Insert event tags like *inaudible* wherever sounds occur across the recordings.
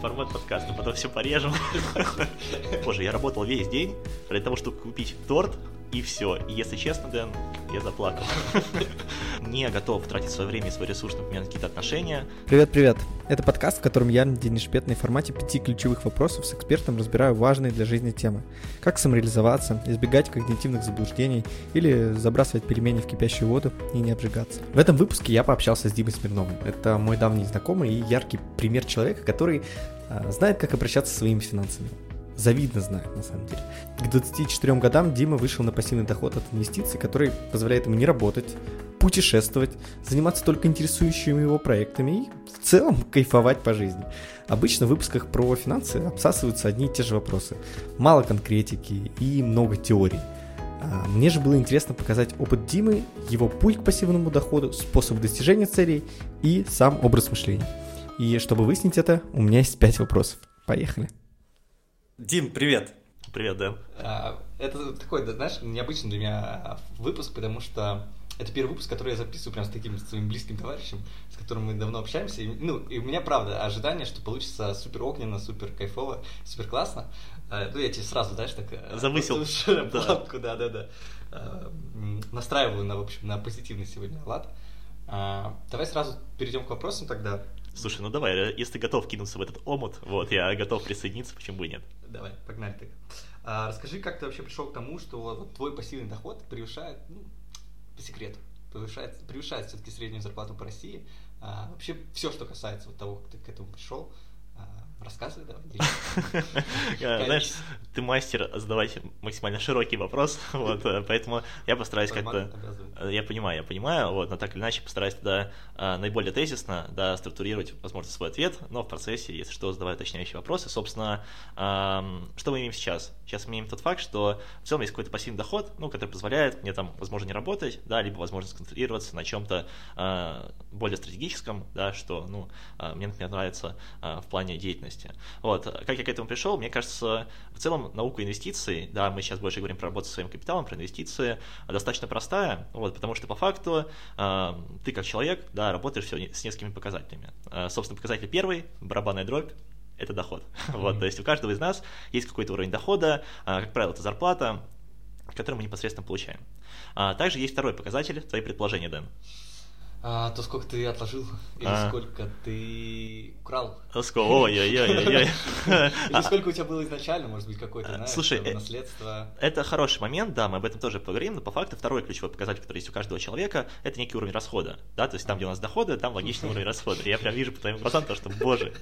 формат подкаста, потом все порежем. Боже, я работал весь день для того, чтобы купить торт, и все. И если честно, Дэн, я заплакал. Не готов тратить свое время и свой ресурс на какие-то отношения. Привет-привет. Это подкаст, в котором я, Денис Шпетный, в формате пяти ключевых вопросов с экспертом разбираю важные для жизни темы. Как самореализоваться, избегать когнитивных заблуждений или забрасывать пельмени в кипящую воду и не обжигаться. В этом выпуске я пообщался с Димой Смирновым. Это мой давний знакомый и яркий пример человека, который а, знает, как обращаться со своими финансами завидно знает, на самом деле. К 24 годам Дима вышел на пассивный доход от инвестиций, который позволяет ему не работать, путешествовать, заниматься только интересующими его проектами и в целом *laughs* кайфовать по жизни. Обычно в выпусках про финансы обсасываются одни и те же вопросы. Мало конкретики и много теорий. А мне же было интересно показать опыт Димы, его путь к пассивному доходу, способ достижения целей и сам образ мышления. И чтобы выяснить это, у меня есть пять вопросов. Поехали. Дим, привет. Привет, Дэн. А, это такой, знаешь, необычный для меня выпуск, потому что это первый выпуск, который я записываю прям с таким своим близким товарищем, с которым мы давно общаемся. И, ну, и у меня, правда, ожидание, что получится супер огненно, супер кайфово, супер классно. А, ну, я тебе сразу, знаешь, так... Э, Завысил. Планку, да, да, да. А, настраиваю на, в общем, на позитивный сегодня лад. Давай сразу перейдем к вопросам тогда. Слушай, ну давай, если ты готов кинуться в этот омут, вот, я готов присоединиться, почему бы и нет. Давай, погнали так. А, расскажи, как ты вообще пришел к тому, что вот, твой пассивный доход превышает, ну, по секрету, превышает, превышает все-таки среднюю зарплату по России. А, вообще все, что касается вот того, как ты к этому пришел, Рассказывай, давай. *laughs* Знаешь, ты мастер задавать максимально широкий вопрос, *laughs* вот, э, поэтому я постараюсь как-то... Э, я понимаю, я понимаю, вот, но так или иначе постараюсь тогда э, наиболее тезисно, да, структурировать, возможно, свой ответ, но в процессе, если что, задавать уточняющие вопросы. Собственно, что мы имеем сейчас? Сейчас мы имеем тот факт, что в целом есть какой-то пассивный доход, ну, который позволяет мне там, возможно, не работать, да, либо возможно сконцентрироваться на чем-то более стратегическом, да, что, ну, мне, например, нравится в плане деятельности деятельности. Вот. Как я к этому пришел? Мне кажется, в целом наука инвестиций, да, мы сейчас больше говорим про работу со своим капиталом, про инвестиции, достаточно простая, вот, потому что по факту э, ты как человек, да, работаешь все с несколькими показателями. Э, собственно, показатель первый, барабанная дробь, это доход. Mm-hmm. *laughs* Вот, то есть у каждого из нас есть какой-то уровень дохода, э, как правило, это зарплата, которую мы непосредственно получаем. А, также есть второй показатель, твои предположения, Дэн. А, то сколько ты отложил или а. сколько ты украл? Ой-ой-ой-ой. *laughs* Или сколько у тебя было изначально, может быть, какое-то, знаешь, Слушай, э, наследство? Это хороший момент, да, мы об этом тоже поговорим, но по факту второй ключевой показатель, который есть у каждого человека, это некий уровень расхода, да, то есть там, где у нас доходы, там логичный уровень расхода. Я прям вижу по твоим глазам то, что, боже,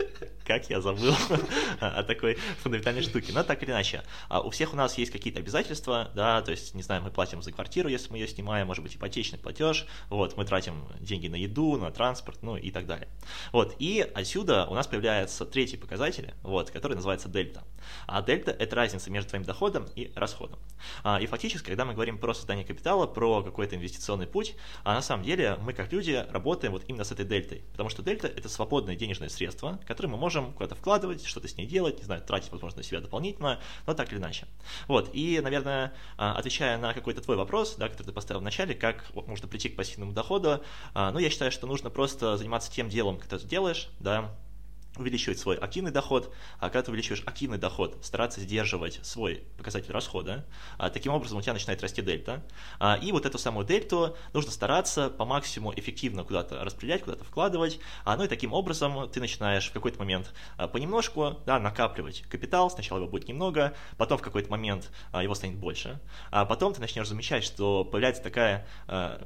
как я забыл *laughs* о такой фундаментальной штуке. Но так или иначе, а у всех у нас есть какие-то обязательства, да, то есть, не знаю, мы платим за квартиру, если мы ее снимаем, может быть, ипотечный платеж, вот, мы тратим деньги на еду, на транспорт, ну и так далее. Вот, и отсюда у нас появляется третий показатель, вот, который называется дельта. А дельта – это разница между твоим доходом и расходом. А, и фактически, когда мы говорим про создание капитала, про какой-то инвестиционный путь, а на самом деле мы как люди работаем вот именно с этой дельтой, потому что дельта – это свободное денежное средство, которое мы можем куда-то вкладывать, что-то с ней делать, не знаю, тратить, возможно, на себя дополнительно, но так или иначе. Вот, и, наверное, а, отвечая на какой-то твой вопрос, да, который ты поставил в начале, как можно прийти к пассивному доходу, а, ну, я считаю, что нужно просто заниматься тем делом, которое ты делаешь, да, увеличивать свой активный доход, а когда ты увеличиваешь активный доход, стараться сдерживать свой показатель расхода, а, таким образом у тебя начинает расти дельта, а, и вот эту самую дельту нужно стараться по максимуму эффективно куда-то распределять, куда-то вкладывать, а, ну и таким образом ты начинаешь в какой-то момент а, понемножку да, накапливать капитал, сначала его будет немного, потом в какой-то момент его станет больше, а потом ты начнешь замечать, что появляется такая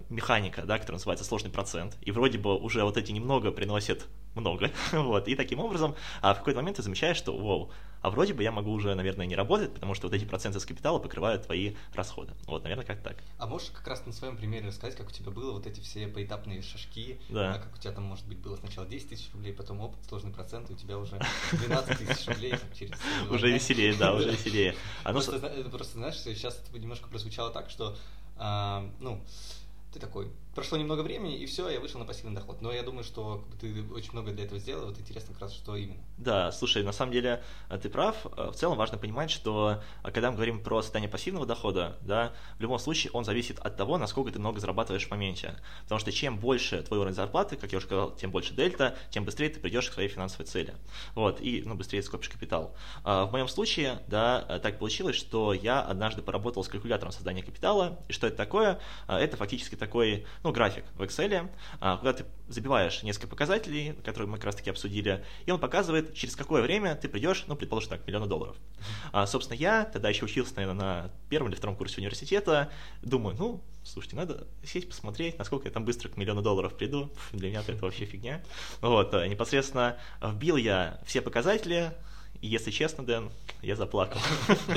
механика, да, которая называется сложный процент, и вроде бы уже вот эти немного приносят много, *laughs* вот, и таким образом а в какой-то момент ты замечаешь, что, вау, а вроде бы я могу уже, наверное, не работать, потому что вот эти проценты с капитала покрывают твои расходы. Вот, наверное, как так. А можешь как раз на своем примере рассказать, как у тебя было вот эти все поэтапные шажки, да. как у тебя там, может быть, было сначала 10 тысяч рублей, потом опыт, сложный процент, и у тебя уже 12 тысяч рублей через... *laughs* Уже веселее, да, уже веселее. А просто, знаешь, сейчас это немножко прозвучало так, что, а, ну, ты такой, прошло немного времени, и все, я вышел на пассивный доход. Но я думаю, что ты очень много для этого сделал, вот интересно как раз, что именно. Да, слушай, на самом деле э, ты прав. Э, в целом важно понимать, что э, когда мы говорим про создание пассивного дохода, да, в любом случае он зависит от того, насколько ты много зарабатываешь в моменте. Потому что чем больше твой уровень зарплаты, как я уже сказал, тем больше дельта, тем быстрее ты придешь к своей финансовой цели. Вот, и ну, быстрее скопишь капитал. В моем случае, да, так получилось, что я однажды поработал с калькулятором создания капитала. И что это такое? Это фактически такой, ну, график в Excel, куда ты забиваешь несколько показателей, которые мы как раз таки обсудили, и он показывает, через какое время ты придешь, ну, предположим так, миллиона долларов. А, собственно, я тогда еще учился, наверное, на первом или втором курсе университета, думаю, ну, слушайте, надо сесть посмотреть, насколько я там быстро к миллиону долларов приду, для меня это вообще фигня. Вот, э, непосредственно вбил я все показатели, если честно, Дэн, я заплакал.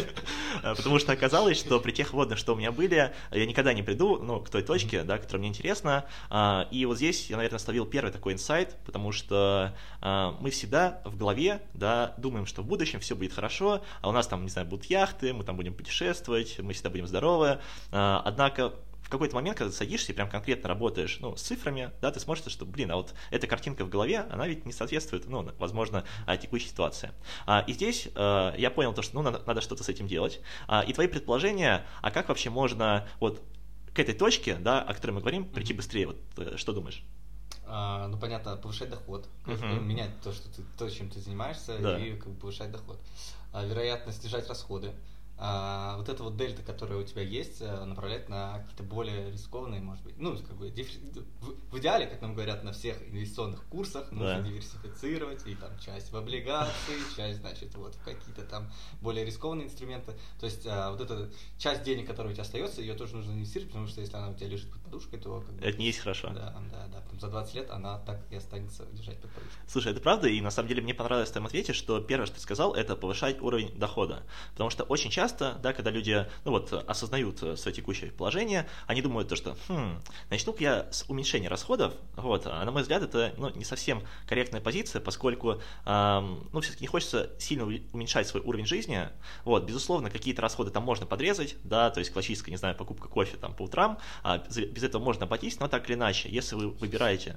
*laughs* Потому что оказалось, что при тех вводных, что у меня были, я никогда не приду ну, к той точке, да, которая мне интересна. А, и вот здесь я, наверное, словил первый такой инсайт, потому что а, мы всегда в голове да, думаем, что в будущем все будет хорошо, а у нас там, не знаю, будут яхты, мы там будем путешествовать, мы всегда будем здоровы. А, однако в какой-то момент, когда ты садишься и прям конкретно работаешь, ну, с цифрами, да, ты сможешь, что, блин, а вот эта картинка в голове, она ведь не соответствует, ну, возможно, а, текущей ситуации. А, и здесь а, я понял то, что, ну, надо, надо что-то с этим делать. А, и твои предположения, а как вообще можно вот к этой точке, да, о которой мы говорим, прийти быстрее, вот э, что думаешь? А, ну, понятно, повышать доход, uh-huh. менять то, что ты, то, чем ты занимаешься, да. и как бы, повышать доход. А, вероятно, снижать расходы а, вот эта вот дельта, которая у тебя есть, э, направлять на какие-то более рискованные, может быть, ну, как бы, в, в идеале, как нам говорят на всех инвестиционных курсах, нужно да. диверсифицировать, и там часть в облигации, *laughs* часть, значит, вот в какие-то там более рискованные инструменты. То есть а, вот эта часть денег, которая у тебя остается, ее тоже нужно инвестировать, потому что если она у тебя лежит под подушкой, то... Как бы, это не есть хорошо. Да, да, да. Там, за 20 лет она так и останется лежать под подушкой. Слушай, это правда, и на самом деле мне понравилось в твоем ответе, что первое, что ты сказал, это повышать уровень дохода. Потому что очень часто часто, да, когда люди ну вот, осознают э, свое текущее положение, они думают то, что хм, начну-ка я с уменьшения расходов, вот, а на мой взгляд, это ну, не совсем корректная позиция, поскольку эм, ну, все-таки не хочется сильно уменьшать свой уровень жизни, вот, безусловно, какие-то расходы там можно подрезать, да, то есть классическая, не знаю, покупка кофе там по утрам, а без этого можно обойтись, но так или иначе, если вы выбираете...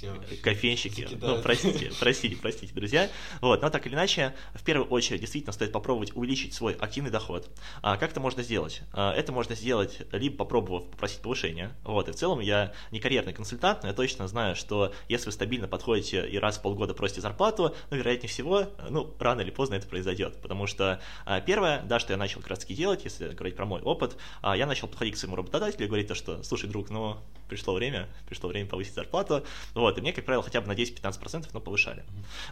Делаешь. Кофейнички, ну, простите, простите, простите, друзья, вот, но так или иначе, в первую очередь, действительно стоит попробовать увеличить свой активный активный доход. А как это можно сделать? А, это можно сделать либо попробовав попросить повышения. Вот, и в целом я не карьерный консультант, но я точно знаю, что если вы стабильно подходите и раз в полгода просите зарплату, ну, вероятнее всего, ну, рано или поздно это произойдет. Потому что а, первое, да, что я начал как делать, если говорить про мой опыт, а, я начал подходить к своему работодателю и говорить то, что, слушай, друг, ну, пришло время, пришло время повысить зарплату. Вот, и мне, как правило, хотя бы на 10-15%, но повышали.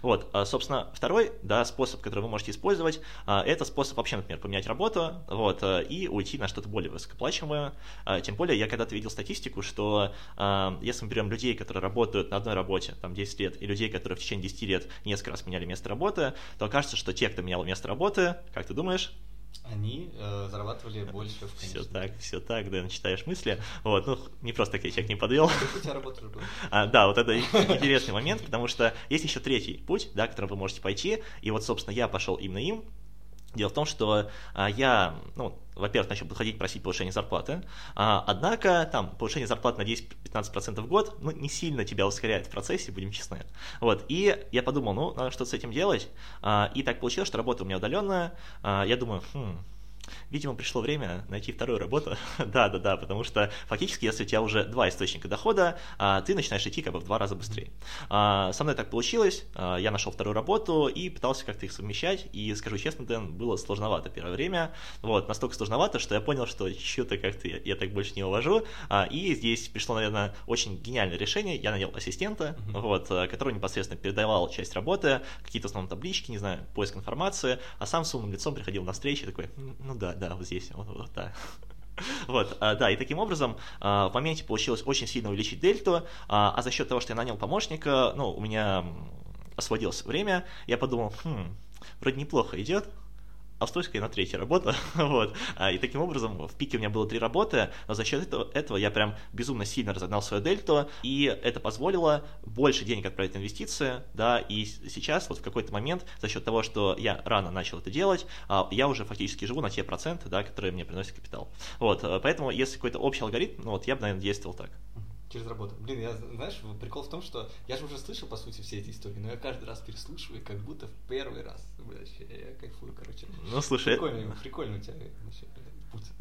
Вот, собственно, второй, да, способ, который вы можете использовать, это способ вообще, например, поменять работу, вот, э, и уйти на что-то более высокоплачиваемое. Тем более, я когда-то видел статистику, что если мы берем людей, которые работают на одной работе, там, 10 лет, и людей, которые в течение 10 лет несколько раз меняли место работы, то окажется, что те, кто менял место работы, как ты думаешь, они э, зарабатывали больше в Все так, все так, да, читаешь мысли. Вот, ну, не просто так я человек не подвел. Как у тебя работа была? А, да, вот это интересный момент, потому что есть еще третий путь, да, которым вы можете пойти, и вот, собственно, я пошел именно им, Дело в том, что а, я, ну, во-первых, начал подходить просить повышение зарплаты, а, однако там повышение зарплаты на 10-15% в год, ну, не сильно тебя ускоряет в процессе, будем честны. Вот, и я подумал, ну, надо что-то с этим делать, а, и так получилось, что работа у меня удаленная, а, я думаю, хм, видимо, пришло время найти вторую работу. *laughs* да, да, да, потому что фактически, если у тебя уже два источника дохода, а, ты начинаешь идти как бы в два раза быстрее. А, со мной так получилось, а, я нашел вторую работу и пытался как-то их совмещать, и скажу честно, Дэн, было сложновато первое время, вот, настолько сложновато, что я понял, что что-то как-то я, я так больше не увожу, и здесь пришло, наверное, очень гениальное решение, я нанял ассистента, mm-hmm. вот, который непосредственно передавал часть работы, какие-то основные таблички, не знаю, поиск информации, а сам с умным лицом приходил на встречи такой, ну да, да, вот здесь, вот, вот да. *laughs* Вот, а, да, и таким образом а, в моменте получилось очень сильно увеличить дельту, а, а за счет того, что я нанял помощника, ну, у меня освободилось время, я подумал, хм, вроде неплохо идет, австрийская на третья работа, *laughs* вот, а, и таким образом в пике у меня было три работы, но за счет этого, этого я прям безумно сильно разогнал свою дельту, и это позволило больше денег отправить в инвестиции, да, и сейчас вот в какой-то момент за счет того, что я рано начал это делать, а, я уже фактически живу на те проценты, да, которые мне приносят капитал. Вот, поэтому если какой-то общий алгоритм, ну вот я бы, наверное, действовал так. Через работу. Блин, я, знаешь, прикол в том, что я же уже слышал, по сути, все эти истории, но я каждый раз переслушиваю, как будто в первый раз. Блядь, я кайфую, короче. Ну, слушай... Прикольно, прикольно у тебя вообще.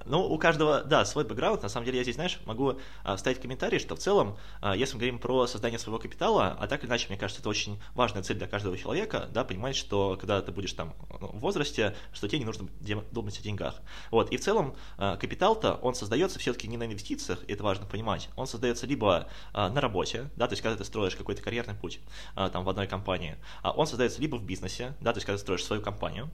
Ну, у каждого, да, свой бэкграунд. На самом деле, я здесь, знаешь, могу а, вставить комментарий, что в целом, а, если мы говорим про создание своего капитала, а так или иначе, мне кажется, это очень важная цель для каждого человека, да, понимать, что когда ты будешь там ну, в возрасте, что тебе не нужно думать о деньгах. Вот, и в целом а, капитал-то, он создается все-таки не на инвестициях, это важно понимать. Он создается либо на работе, да, то есть когда ты строишь какой-то карьерный путь там в одной компании, а он создается либо в бизнесе, да, то есть когда ты строишь свою компанию,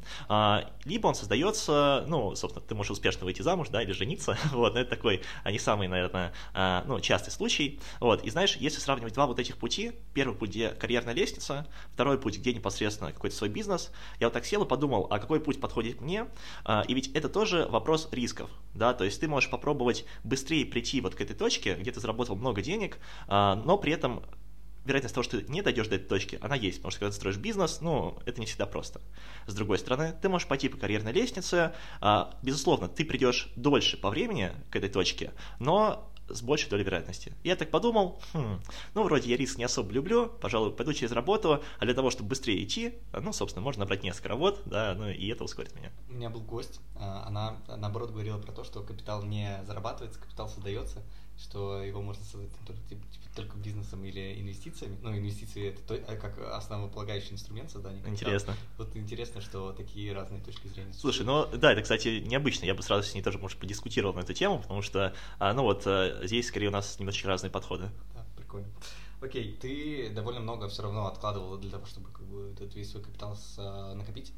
либо он создается, ну, собственно, ты можешь успешно выйти замуж, да, или жениться, *laughs* вот, но это такой не самый, наверное, а, ну, частый случай, вот, и знаешь, если сравнивать два вот этих пути, первый путь, где карьерная лестница, второй путь, где непосредственно какой-то свой бизнес, я вот так сел и подумал, а какой путь подходит мне, а, и ведь это тоже вопрос рисков, да, то есть ты можешь попробовать быстрее прийти вот к этой точке, где ты заработал много денег, а, но при этом вероятность того, что ты не дойдешь до этой точки, она есть, потому что когда ты строишь бизнес, ну, это не всегда просто. С другой стороны, ты можешь пойти по карьерной лестнице, а, безусловно, ты придешь дольше по времени к этой точке, но с большей долей вероятности. Я так подумал, хм, ну, вроде я риск не особо люблю, пожалуй, пойду через работу, а для того, чтобы быстрее идти, ну, собственно, можно набрать несколько работ, да, ну, и это ускорит меня. У меня был гость, а, она, наоборот, говорила про то, что капитал не зарабатывается, капитал создается, что его можно создать только, типа, только бизнесом или инвестициями. Ну, инвестиции это то, а как основополагающий инструмент создания. Интересно. Вот интересно, что такие разные точки зрения. Слушай, ну да, это, кстати, необычно. Я бы сразу с ней тоже, может, подискутировал на эту тему, потому что, а, ну вот, э, здесь скорее у нас немножечко разные подходы. Да, прикольно. Окей, ты довольно много все равно откладывал для того, чтобы как бы этот весь свой капитал с, а, накопить.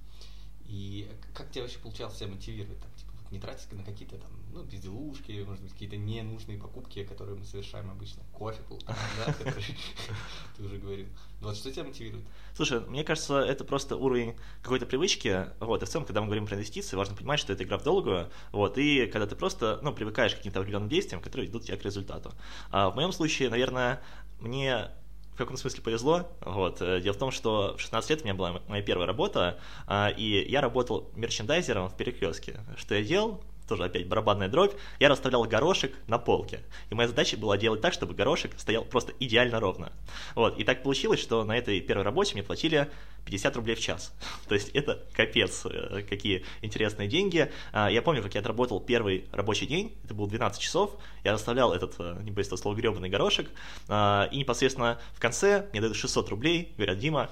И как тебе вообще получалось себя мотивировать? Там, типа, не тратить на какие-то там ну, безделушки, может быть, какие-то ненужные покупки, которые мы совершаем обычно. Кофе, да, *laughs* который *laughs* ты уже говорил. Вот что тебя мотивирует? Слушай, мне кажется, это просто уровень какой-то привычки. Вот, и в целом, когда мы говорим про инвестиции, важно понимать, что это игра в долгую. Вот, и когда ты просто, ну, привыкаешь к каким-то определенным действиям, которые ведут тебя к результату. А в моем случае, наверное, мне в каком смысле повезло. Вот. Э, дело в том, что в 16 лет у меня была моя первая работа, а, и я работал мерчендайзером в перекрестке. Что я делал? Тоже опять барабанная дробь, я расставлял горошек на полке. И моя задача была делать так, чтобы горошек стоял просто идеально ровно. Вот. И так получилось, что на этой первой работе мне платили 50 рублей в час. *laughs* То есть это капец, э, какие интересные деньги. А, я помню, как я отработал первый рабочий день, это было 12 часов, я расставлял этот, э, не боюсь этого слова, гребаный горошек, а, и непосредственно в конце мне дают 600 рублей, говорят, Дима,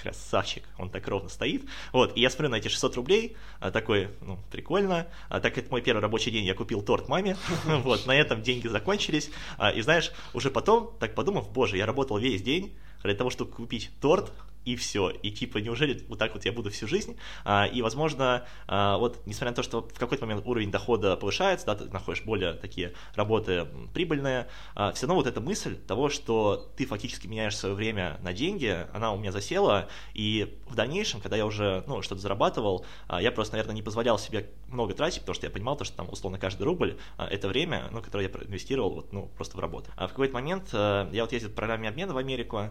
красавчик, он так ровно стоит. Вот, и я смотрю на эти 600 рублей, а, такой, ну, прикольно. А, так это мой первый рабочий день, я купил торт маме, *laughs* вот, на этом деньги закончились. А, и знаешь, уже потом, так подумав, боже, я работал весь день для того, чтобы купить торт, и все. И типа, неужели вот так вот я буду всю жизнь? А, и, возможно, а, вот, несмотря на то, что в какой-то момент уровень дохода повышается, да, ты находишь более такие работы прибыльные, а, все равно вот эта мысль того, что ты фактически меняешь свое время на деньги, она у меня засела, и в дальнейшем, когда я уже, ну, что-то зарабатывал, я просто, наверное, не позволял себе много тратить, потому что я понимал, то, что там, условно, каждый рубль это время, ну, которое я инвестировал, вот, ну, просто в работу. А в какой-то момент а, я вот ездил в программе обмена в Америку,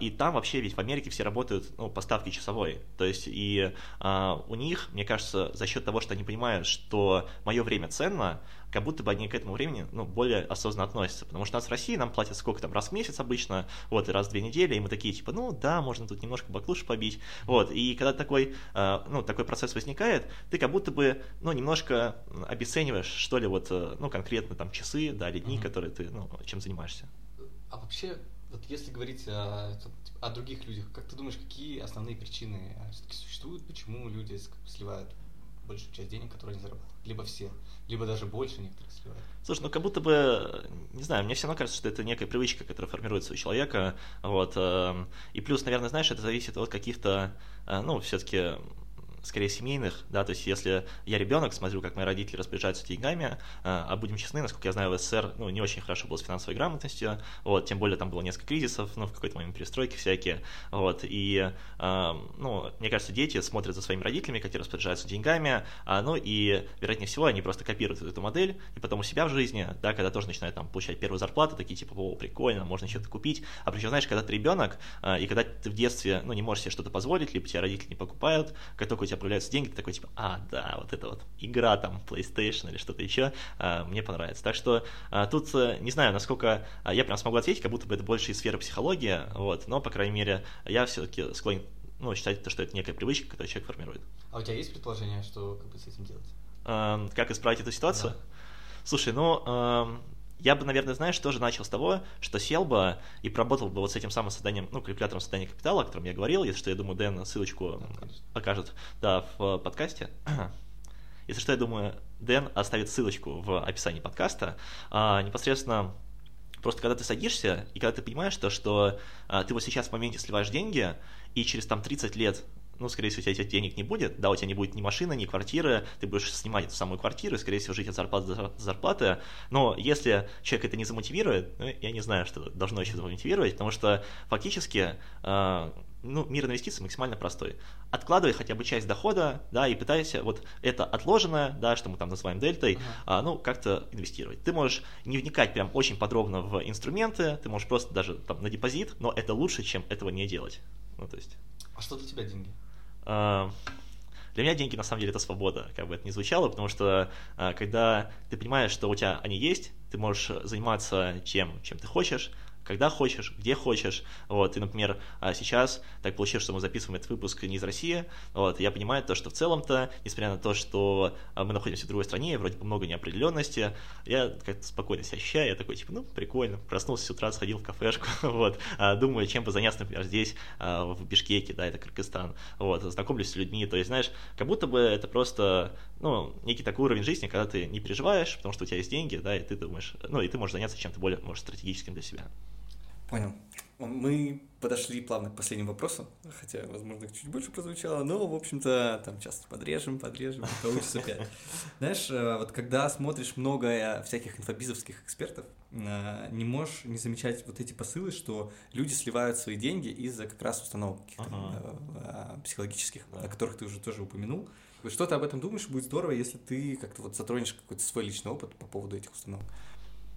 и там вообще, ведь в Америке все работают ну, по ставке часовой. То есть и а, у них, мне кажется, за счет того, что они понимают, что мое время ценно, как будто бы они к этому времени ну, более осознанно относятся. Потому что у нас в России нам платят сколько там, раз в месяц обычно, вот, и раз в две недели, и мы такие, типа, ну да, можно тут немножко баклуши побить. Вот, и когда такой, а, ну, такой процесс возникает, ты как будто бы, ну, немножко обесцениваешь, что ли, вот, э, ну, конкретно там часы, да, или дни, mm-hmm. которые ты, ну, чем занимаешься. А вообще, вот если говорить о, о других людях, как ты думаешь, какие основные причины все-таки существуют, почему люди сливают большую часть денег, которые они зарабатывают? Либо все, либо даже больше некоторых сливают. Слушай, ну как будто бы, не знаю, мне все равно кажется, что это некая привычка, которая формируется у человека, вот, эм, и плюс, наверное, знаешь, это зависит от каких-то, э, ну, все-таки скорее семейных, да, то есть если я ребенок, смотрю, как мои родители распоряжаются деньгами, а, а будем честны, насколько я знаю, в СССР, ну, не очень хорошо было с финансовой грамотностью, вот, тем более там было несколько кризисов, ну, в какой-то момент перестройки всякие, вот, и, ну, мне кажется, дети смотрят за своими родителями, как те распоряжаются деньгами, а, ну, и, вероятнее всего, они просто копируют эту модель, и потом у себя в жизни, да, когда тоже начинают там получать первую зарплату, такие типа, о, прикольно, можно что-то купить, а причем, знаешь, когда ты ребенок, и когда ты в детстве, ну, не можешь себе что-то позволить, либо тебе родители не покупают, как только у тебя тебя появляются деньги, ты такой, типа, а, да, вот это вот игра там, PlayStation или что-то еще, а, мне понравится. Так что а, тут, э, не знаю, насколько а, я прям смогу ответить, как будто бы это больше из сферы психологии, вот, но, по крайней мере, я все-таки склонен ну, считать, то, что это некая привычка, которую человек формирует. А у тебя есть предположение, что как бы с этим делать? А, как исправить эту ситуацию? Да. Слушай, ну, а, я бы, наверное, знаешь, тоже начал с того, что сел бы и поработал бы вот с этим самым созданием, ну, калькулятором создания капитала, о котором я говорил, если что, я думаю, Дэн ссылочку покажет, да, в подкасте. *clears throat* Если что, я думаю, Дэн оставит ссылочку в описании подкаста. А, непосредственно Просто когда ты садишься, и когда ты понимаешь то, что а, ты вот сейчас в моменте сливаешь деньги, и через там 30 лет ну, скорее всего, у тебя этих денег не будет, да, у тебя не будет ни машины, ни квартиры, ты будешь снимать эту самую квартиру, скорее всего, жить от зарплаты до зарплаты, но если человек это не замотивирует, ну, я не знаю, что должно еще замотивировать, потому что фактически э, ну, мир инвестиций максимально простой. Откладывай хотя бы часть дохода, да, и пытайся вот это отложенное, да, что мы там называем дельтой, uh-huh. а, ну, как-то инвестировать. Ты можешь не вникать прям очень подробно в инструменты, ты можешь просто даже там на депозит, но это лучше, чем этого не делать. Ну, то есть... А что для тебя деньги? Для меня деньги на самом деле это свобода, как бы это ни звучало, потому что а, когда ты понимаешь, что у тебя они есть, ты можешь заниматься тем, чем ты хочешь, когда хочешь, где хочешь. Вот, и, например, а сейчас так получилось, что мы записываем этот выпуск не из России. Вот, я понимаю то, что в целом-то, несмотря на то, что а, мы находимся в другой стране, вроде бы много неопределенности, я как-то спокойно себя ощущаю, я такой, типа, ну, прикольно, проснулся с утра, сходил в кафешку, *laughs* вот, а, думаю, чем бы заняться, например, здесь, в Бишкеке, да, это Кыргызстан, вот, знакомлюсь с людьми, то есть, знаешь, как будто бы это просто, ну, некий такой уровень жизни, когда ты не переживаешь, потому что у тебя есть деньги, да, и ты думаешь, ну, и ты можешь заняться чем-то более, может, стратегическим для себя. Понял. Мы подошли плавно к последнему вопросу, хотя, возможно, чуть больше прозвучало, но, в общем-то, там часто подрежем, подрежем, получится пять. *laughs* Знаешь, э, вот когда смотришь много всяких инфобизовских экспертов, э, не можешь не замечать вот эти посылы, что люди сливают свои деньги из-за как раз установок ага. Э, психологических, да. о которых ты уже тоже упомянул. Что ты об этом думаешь? Будет здорово, если ты как-то вот затронешь какой-то свой личный опыт по поводу этих установок.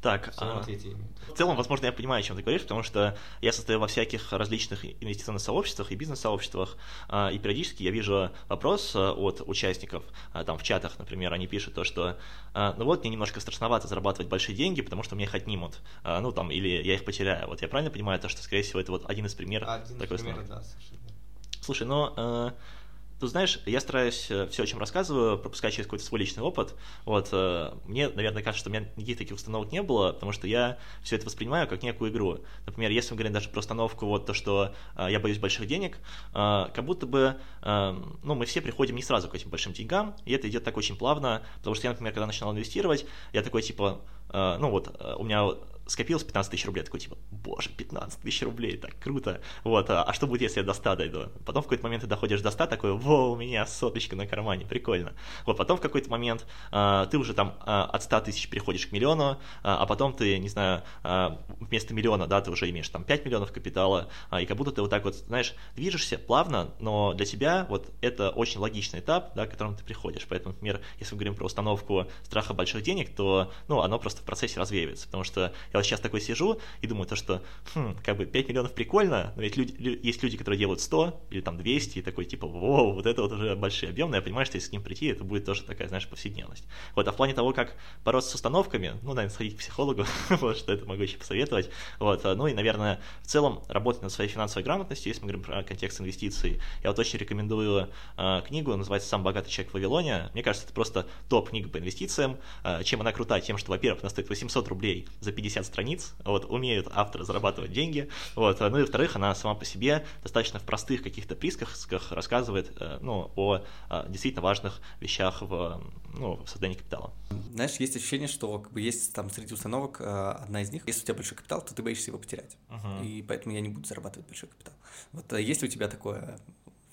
Так, а, в целом, возможно, я понимаю, о чем ты говоришь, потому что я состою во всяких различных инвестиционных сообществах и бизнес-сообществах, а, и периодически я вижу вопрос а, от участников, там в чатах, например, они пишут то, что ну вот, мне немножко страшновато зарабатывать большие деньги, потому что мне их отнимут, ну там, или я их потеряю. Вот я правильно понимаю то, что, скорее всего, это вот один из примеров один такой пример, да, совершенно. Слушай, но Тут, знаешь, я стараюсь э, все, о чем рассказываю, пропускать через какой-то свой личный опыт. Вот, э, мне, наверное, кажется, что у меня никаких таких установок не было, потому что я все это воспринимаю как некую игру. Например, если мы говорим даже про установку, вот то, что э, я боюсь больших денег, как будто бы, ну, мы все приходим не сразу к этим большим деньгам, и это идет так очень плавно, потому что я, например, когда начинал инвестировать, я такой, типа, ну вот, у меня скопилось 15 тысяч рублей, такой, типа, боже, 15 тысяч рублей, так круто, вот, а, а что будет, если я до 100 дойду? Потом в какой-то момент ты доходишь до 100, такой, во, у меня соточка на кармане, прикольно. Вот, потом в какой-то момент а, ты уже там а, от 100 тысяч переходишь к миллиону, а, а потом ты, не знаю, а, вместо миллиона, да, ты уже имеешь там 5 миллионов капитала, а, и как будто ты вот так вот, знаешь, движешься плавно, но для тебя вот это очень логичный этап, да, к которому ты приходишь. Поэтому, например, если мы говорим про установку страха больших денег, то, ну, оно просто в процессе развеивается, потому что я вот сейчас такой сижу и думаю, то, что, хм, как бы 5 миллионов прикольно, но ведь люди, есть люди, которые делают 100 или там 200, и такой, типа, воу, вот это вот уже большие объемы, я понимаю, что если с ним прийти, это будет тоже такая, знаешь, повседневность. Вот, а в плане того, как бороться с установками, ну, наверное, сходить к психологу, *laughs* вот, что это могу еще посоветовать, вот, ну, и, наверное, в целом работать над своей финансовой грамотностью, если мы говорим про контекст инвестиций, я вот очень рекомендую э, книгу, называется «Сам богатый человек в Вавилоне», мне кажется, это просто топ книга по инвестициям, э, чем она крута? Тем, что, во-первых, она стоит 800 рублей за 50 страниц, вот, умеют авторы зарабатывать деньги, вот, ну и во-вторых, она сама по себе достаточно в простых каких-то присказках рассказывает, э, ну, о э, действительно важных вещах в, ну, в создании капитала. Знаешь, есть ощущение, что как бы есть там среди установок э, одна из них, если у тебя большой капитал, то ты боишься его потерять, uh-huh. и поэтому я не буду зарабатывать большой капитал. Вот есть ли у тебя такое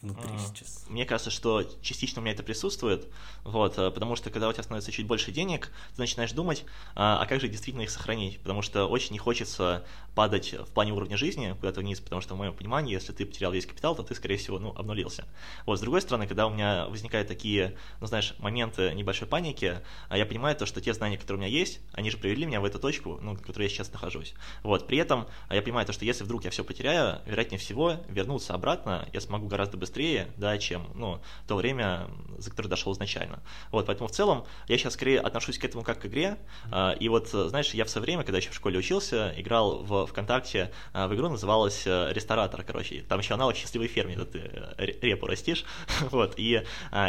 внутри mm. сейчас? Мне кажется, что частично у меня это присутствует, вот, э, потому что когда у тебя становится чуть больше денег, ты начинаешь думать, а, а как же действительно их сохранить, потому что очень не хочется падать в плане уровня жизни куда-то вниз, потому что в моем понимании, если ты потерял весь капитал, то ты, скорее всего, ну, обнулился. Вот, с другой стороны, когда у меня возникают такие, ну, знаешь, моменты небольшой паники, а я понимаю то, что те знания, которые у меня есть, они же привели меня в эту точку, ну, в которой я сейчас нахожусь. Вот, при этом я понимаю то, что если вдруг я все потеряю, вероятнее всего, вернуться обратно я смогу гораздо быстрее быстрее, да, чем, ну, то время, за которое дошел изначально. Вот, поэтому в целом я сейчас скорее отношусь к этому как к игре, mm-hmm. и вот, знаешь, я в свое время, когда еще в школе учился, играл в ВКонтакте в игру, называлась «Ресторатор», короче, там еще аналог «Счастливой ферме», где ты репу растишь, *laughs* вот, и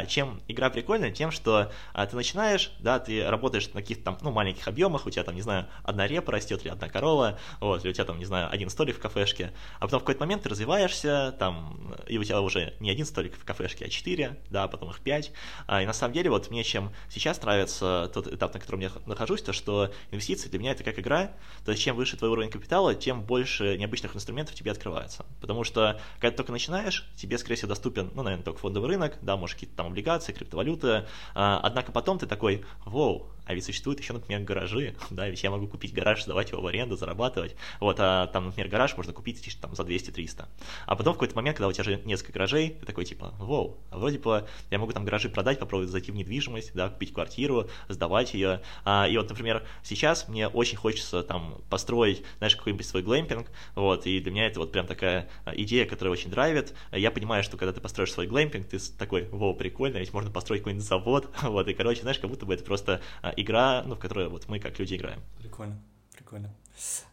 чем игра прикольная, тем, что ты начинаешь, да, ты работаешь на каких-то там, ну, маленьких объемах, у тебя там, не знаю, одна репа растет или одна корова, вот, или у тебя там, не знаю, один столик в кафешке, а потом в какой-то момент ты развиваешься, там, и у тебя уже не один столик в кафешке, а четыре, да, потом их пять, а, и на самом деле вот мне чем сейчас нравится тот этап, на котором я нахожусь, то что инвестиции для меня это как игра, то есть чем выше твой уровень капитала, тем больше необычных инструментов тебе открывается, потому что когда ты только начинаешь, тебе, скорее всего, доступен, ну, наверное, только фондовый рынок, да, может, какие-то там облигации, криптовалюты, а, однако потом ты такой, воу, а ведь существуют еще, например, гаражи, да, ведь я могу купить гараж, сдавать его в аренду, зарабатывать, вот, а там, например, гараж можно купить там за 200-300, а потом в какой-то момент, когда у тебя же несколько гаражей, ты такой, типа, воу, а вроде бы я могу там гаражи продать, попробовать зайти в недвижимость, да, купить квартиру, сдавать ее, а, и вот, например, сейчас мне очень хочется там построить, знаешь, какой-нибудь свой глэмпинг, вот, и для меня это вот прям такая а, идея, которая очень драйвит, я понимаю, что когда ты построишь свой глэмпинг, ты такой, воу, прикольно, ведь можно построить какой-нибудь завод, *laughs* вот, и, короче, знаешь, как будто бы это просто а, игра, ну, в которой вот мы как люди играем. Прикольно, прикольно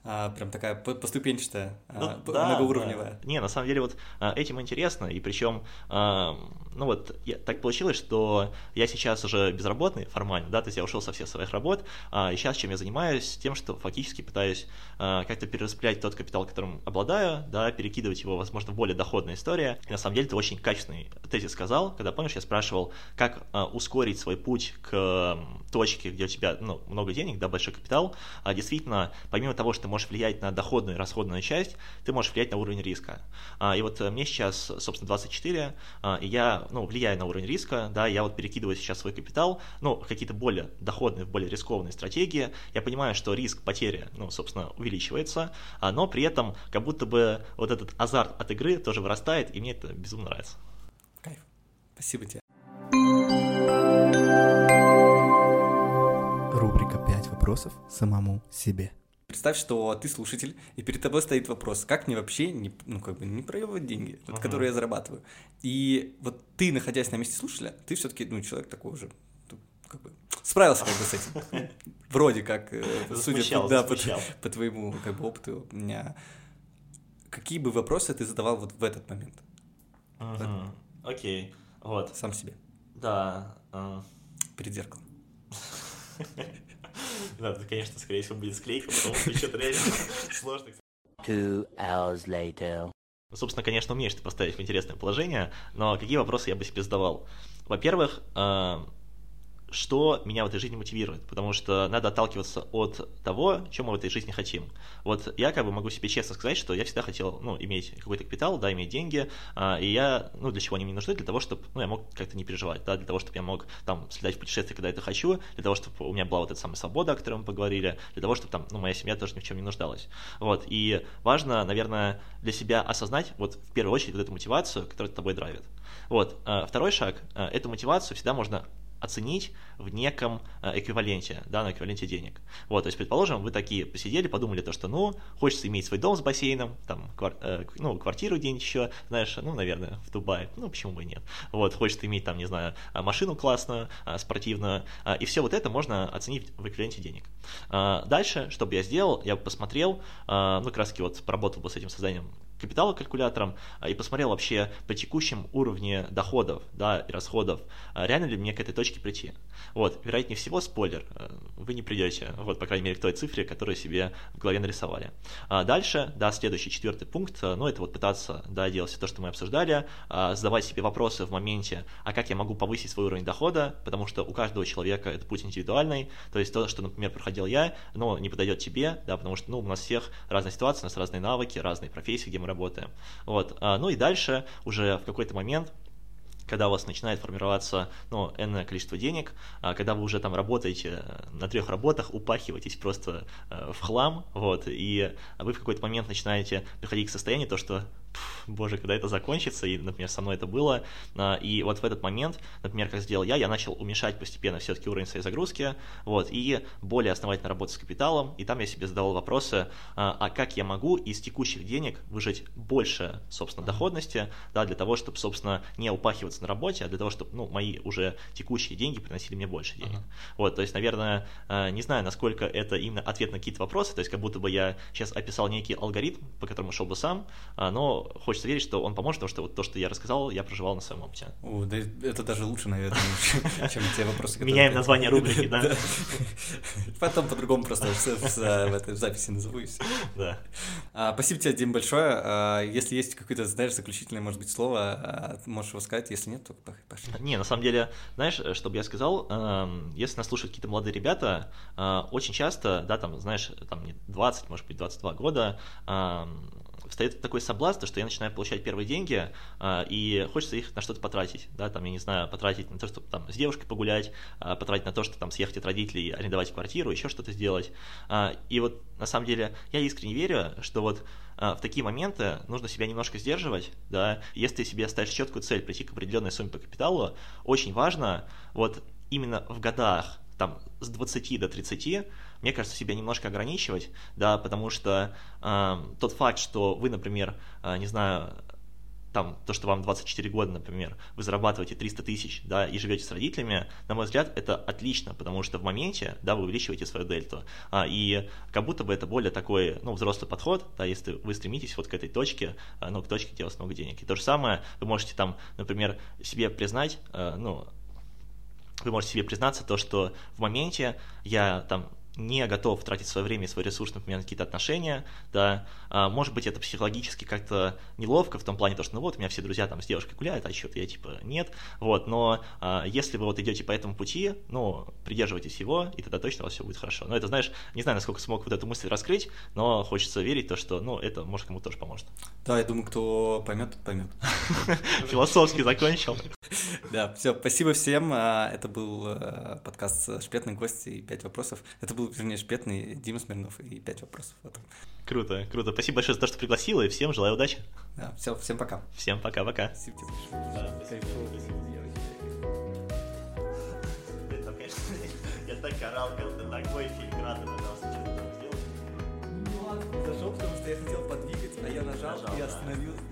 а, прям такая поступенчатая, ну, а, да, многоуровневая. Да. Не, на самом деле вот а, этим интересно, и причем, а, ну вот, я, так получилось, что я сейчас уже безработный формально, да, то есть я ушел со всех своих работ, а, и сейчас чем я занимаюсь? Тем, что фактически пытаюсь а, как-то перераспределять тот капитал, которым обладаю, да, перекидывать его, возможно, в более доходная история. И на самом деле ты очень качественный тезис сказал, когда, помнишь, я спрашивал, как а, ускорить свой путь к точке, где у тебя, ну, много денег, да, большой капитал, а действительно, помимо того, что можешь влиять на доходную и расходную часть, ты можешь влиять на уровень риска. А, и вот э, мне сейчас, собственно, 24, а, и я ну, влияю на уровень риска, да, я вот перекидываю сейчас свой капитал, ну, какие-то более доходные, более рискованные стратегии. Я понимаю, что риск потери, ну, собственно, увеличивается, а, но при этом как будто бы вот этот азарт от игры тоже вырастает, и мне это безумно нравится. Кайф. Спасибо тебе. Рубрика «5 вопросов самому себе». Представь, что ты слушатель, и перед тобой стоит вопрос, как мне вообще не, ну, как бы не проебывать деньги, вот, uh-huh. которые я зарабатываю. И вот ты, находясь на месте слушателя, ты все-таки, ну, человек такой уже, как бы, справился как бы с этим. *laughs* Вроде как, э, судя по, да, по, *laughs* по твоему как бы, опыту, у меня... Какие бы вопросы ты задавал вот в этот момент? Окей, вот. Сам себе. Да. А. Перед зеркалом. *laughs* Да, это, конечно, скорее всего, будет склейка, потому что что-то реально *laughs* сложно. Two hours later. Ну, собственно, конечно, умеешь ты поставить в интересное положение, но какие вопросы я бы себе задавал? Во-первых, а, что меня в этой жизни мотивирует, потому что надо отталкиваться от того, чем мы в этой жизни хотим. Вот я как бы могу себе честно сказать, что я всегда хотел, ну, иметь какой-то капитал, да, иметь деньги, а, и я, ну, для чего они мне нужны? Для того, чтобы, ну, я мог как-то не переживать, да, для того, чтобы я мог там слетать в путешествие, когда это хочу, для того, чтобы у меня была вот эта самая свобода, о которой мы поговорили, для того, чтобы там, ну, моя семья тоже ни в чем не нуждалась. Вот, и важно, наверное, для себя осознать, вот, в первую очередь, вот эту мотивацию, которая тобой драйвит. Вот, а, второй шаг, а, эту мотивацию всегда можно оценить в неком э, эквиваленте, да, на эквиваленте денег. Вот, то есть, предположим, вы такие посидели, подумали то, что, ну, хочется иметь свой дом с бассейном, там, квар, э, ну, квартиру где-нибудь еще, знаешь, ну, наверное, в Дубае, ну, почему бы и нет. Вот, хочется иметь там, не знаю, э, машину классную, э, спортивную, и все вот это можно оценить в эквиваленте денег. Дальше, что бы я сделал, я бы посмотрел, ну, как раз таки вот поработал бы с этим созданием капитала калькулятором а, и посмотрел вообще по текущем уровне доходов да, и расходов, а, реально ли мне к этой точке прийти. Вот, вероятнее всего, спойлер, а, вы не придете, вот, по крайней мере, к той цифре, которую себе в голове нарисовали. Дальше, да, следующий, четвертый пункт, ну, это вот пытаться, да, делать все то, что мы обсуждали, задавать себе вопросы в моменте, а как я могу повысить свой уровень дохода, потому что у каждого человека это путь индивидуальный, то есть то, что, например, проходил я, но не подойдет тебе, да, потому что, ну, у нас всех разная ситуация, у нас разные навыки, разные профессии, где мы работаем. Вот. А, ну и дальше уже в какой-то момент когда у вас начинает формироваться ну, энное количество денег, а когда вы уже там работаете на трех работах, упахиваетесь просто э, в хлам, вот, и вы в какой-то момент начинаете приходить к состоянию, то, что боже, когда это закончится, и, например, со мной это было, а, и вот в этот момент, например, как сделал я, я начал уменьшать постепенно все-таки уровень своей загрузки, вот, и более основательно работать с капиталом, и там я себе задавал вопросы, а, а как я могу из текущих денег выжить больше, собственно, доходности, да, для того, чтобы, собственно, не упахиваться на работе, а для того, чтобы, ну, мои уже текущие деньги приносили мне больше денег. Uh-huh. Вот, то есть, наверное, а, не знаю, насколько это именно ответ на какие-то вопросы, то есть, как будто бы я сейчас описал некий алгоритм, по которому шел бы сам, но хочется верить, что он поможет, потому что вот то, что я рассказал, я проживал на своем опыте. О, да это даже лучше, наверное, чем те вопросы, Меняем название рубрики, *laughs* да? Потом по-другому просто в этой записи назову и все. Да. А, спасибо тебе, Дим, большое. А, если есть какое-то, знаешь, заключительное, может быть, слово, а, можешь его сказать. Если нет, то пошли. Не, на самом деле, знаешь, что бы я сказал, эм, если нас слушают какие-то молодые ребята, очень часто, да, там, знаешь, там 20, может быть, 22 года, эм, встает такой соблазн, что я начинаю получать первые деньги, а, и хочется их на что-то потратить, да, там, я не знаю, потратить на то, чтобы там с девушкой погулять, а, потратить на то, что там съехать от родителей, арендовать квартиру, еще что-то сделать. А, и вот на самом деле я искренне верю, что вот в такие моменты нужно себя немножко сдерживать, да, если ты себе ставишь четкую цель прийти к определенной сумме по капиталу, очень важно вот именно в годах, там, с 20 до 30 мне кажется, себя немножко ограничивать, да, потому что э, тот факт, что вы, например, э, не знаю, там, то, что вам 24 года, например, вы зарабатываете 300 тысяч, да, и живете с родителями, на мой взгляд, это отлично, потому что в моменте, да, вы увеличиваете свою дельту, а, и как будто бы это более такой, ну, взрослый подход, да, если вы стремитесь вот к этой точке, а, ну, к точке, где у вас много денег. И то же самое вы можете там, например, себе признать, а, ну, вы можете себе признаться то, что в моменте я там не готов тратить свое время и свой ресурс, например, на какие-то отношения, да, а, может быть, это психологически как-то неловко в том плане, то, что, ну вот, у меня все друзья там с девушкой гуляют, а что-то я, типа, нет, вот, но а, если вы вот идете по этому пути, ну, придерживайтесь его, и тогда точно у вас все будет хорошо. Но это, знаешь, не знаю, насколько смог вот эту мысль раскрыть, но хочется верить то, что, ну, это, может, кому-то тоже поможет. Да, я думаю, кто поймет, поймет. *laughs* Философски закончил. Да, все, спасибо всем. А, это был э, подкаст «Шпетный гость» и пять вопросов. Это был, вернее, Шпетный, Дима Смирнов и пять вопросов. Вот. Круто, круто. Спасибо большое за то, что пригласила, и всем желаю удачи. Да, все, всем пока. Всем пока-пока. Спасибо тебе большое. Да, спасибо. *laughs* Я так орал, когда ты такой филигранно пытался что-то там сделать. Ну ладно, зашел, потому что я хотел подвигать, а я нажал, нажал и остановился.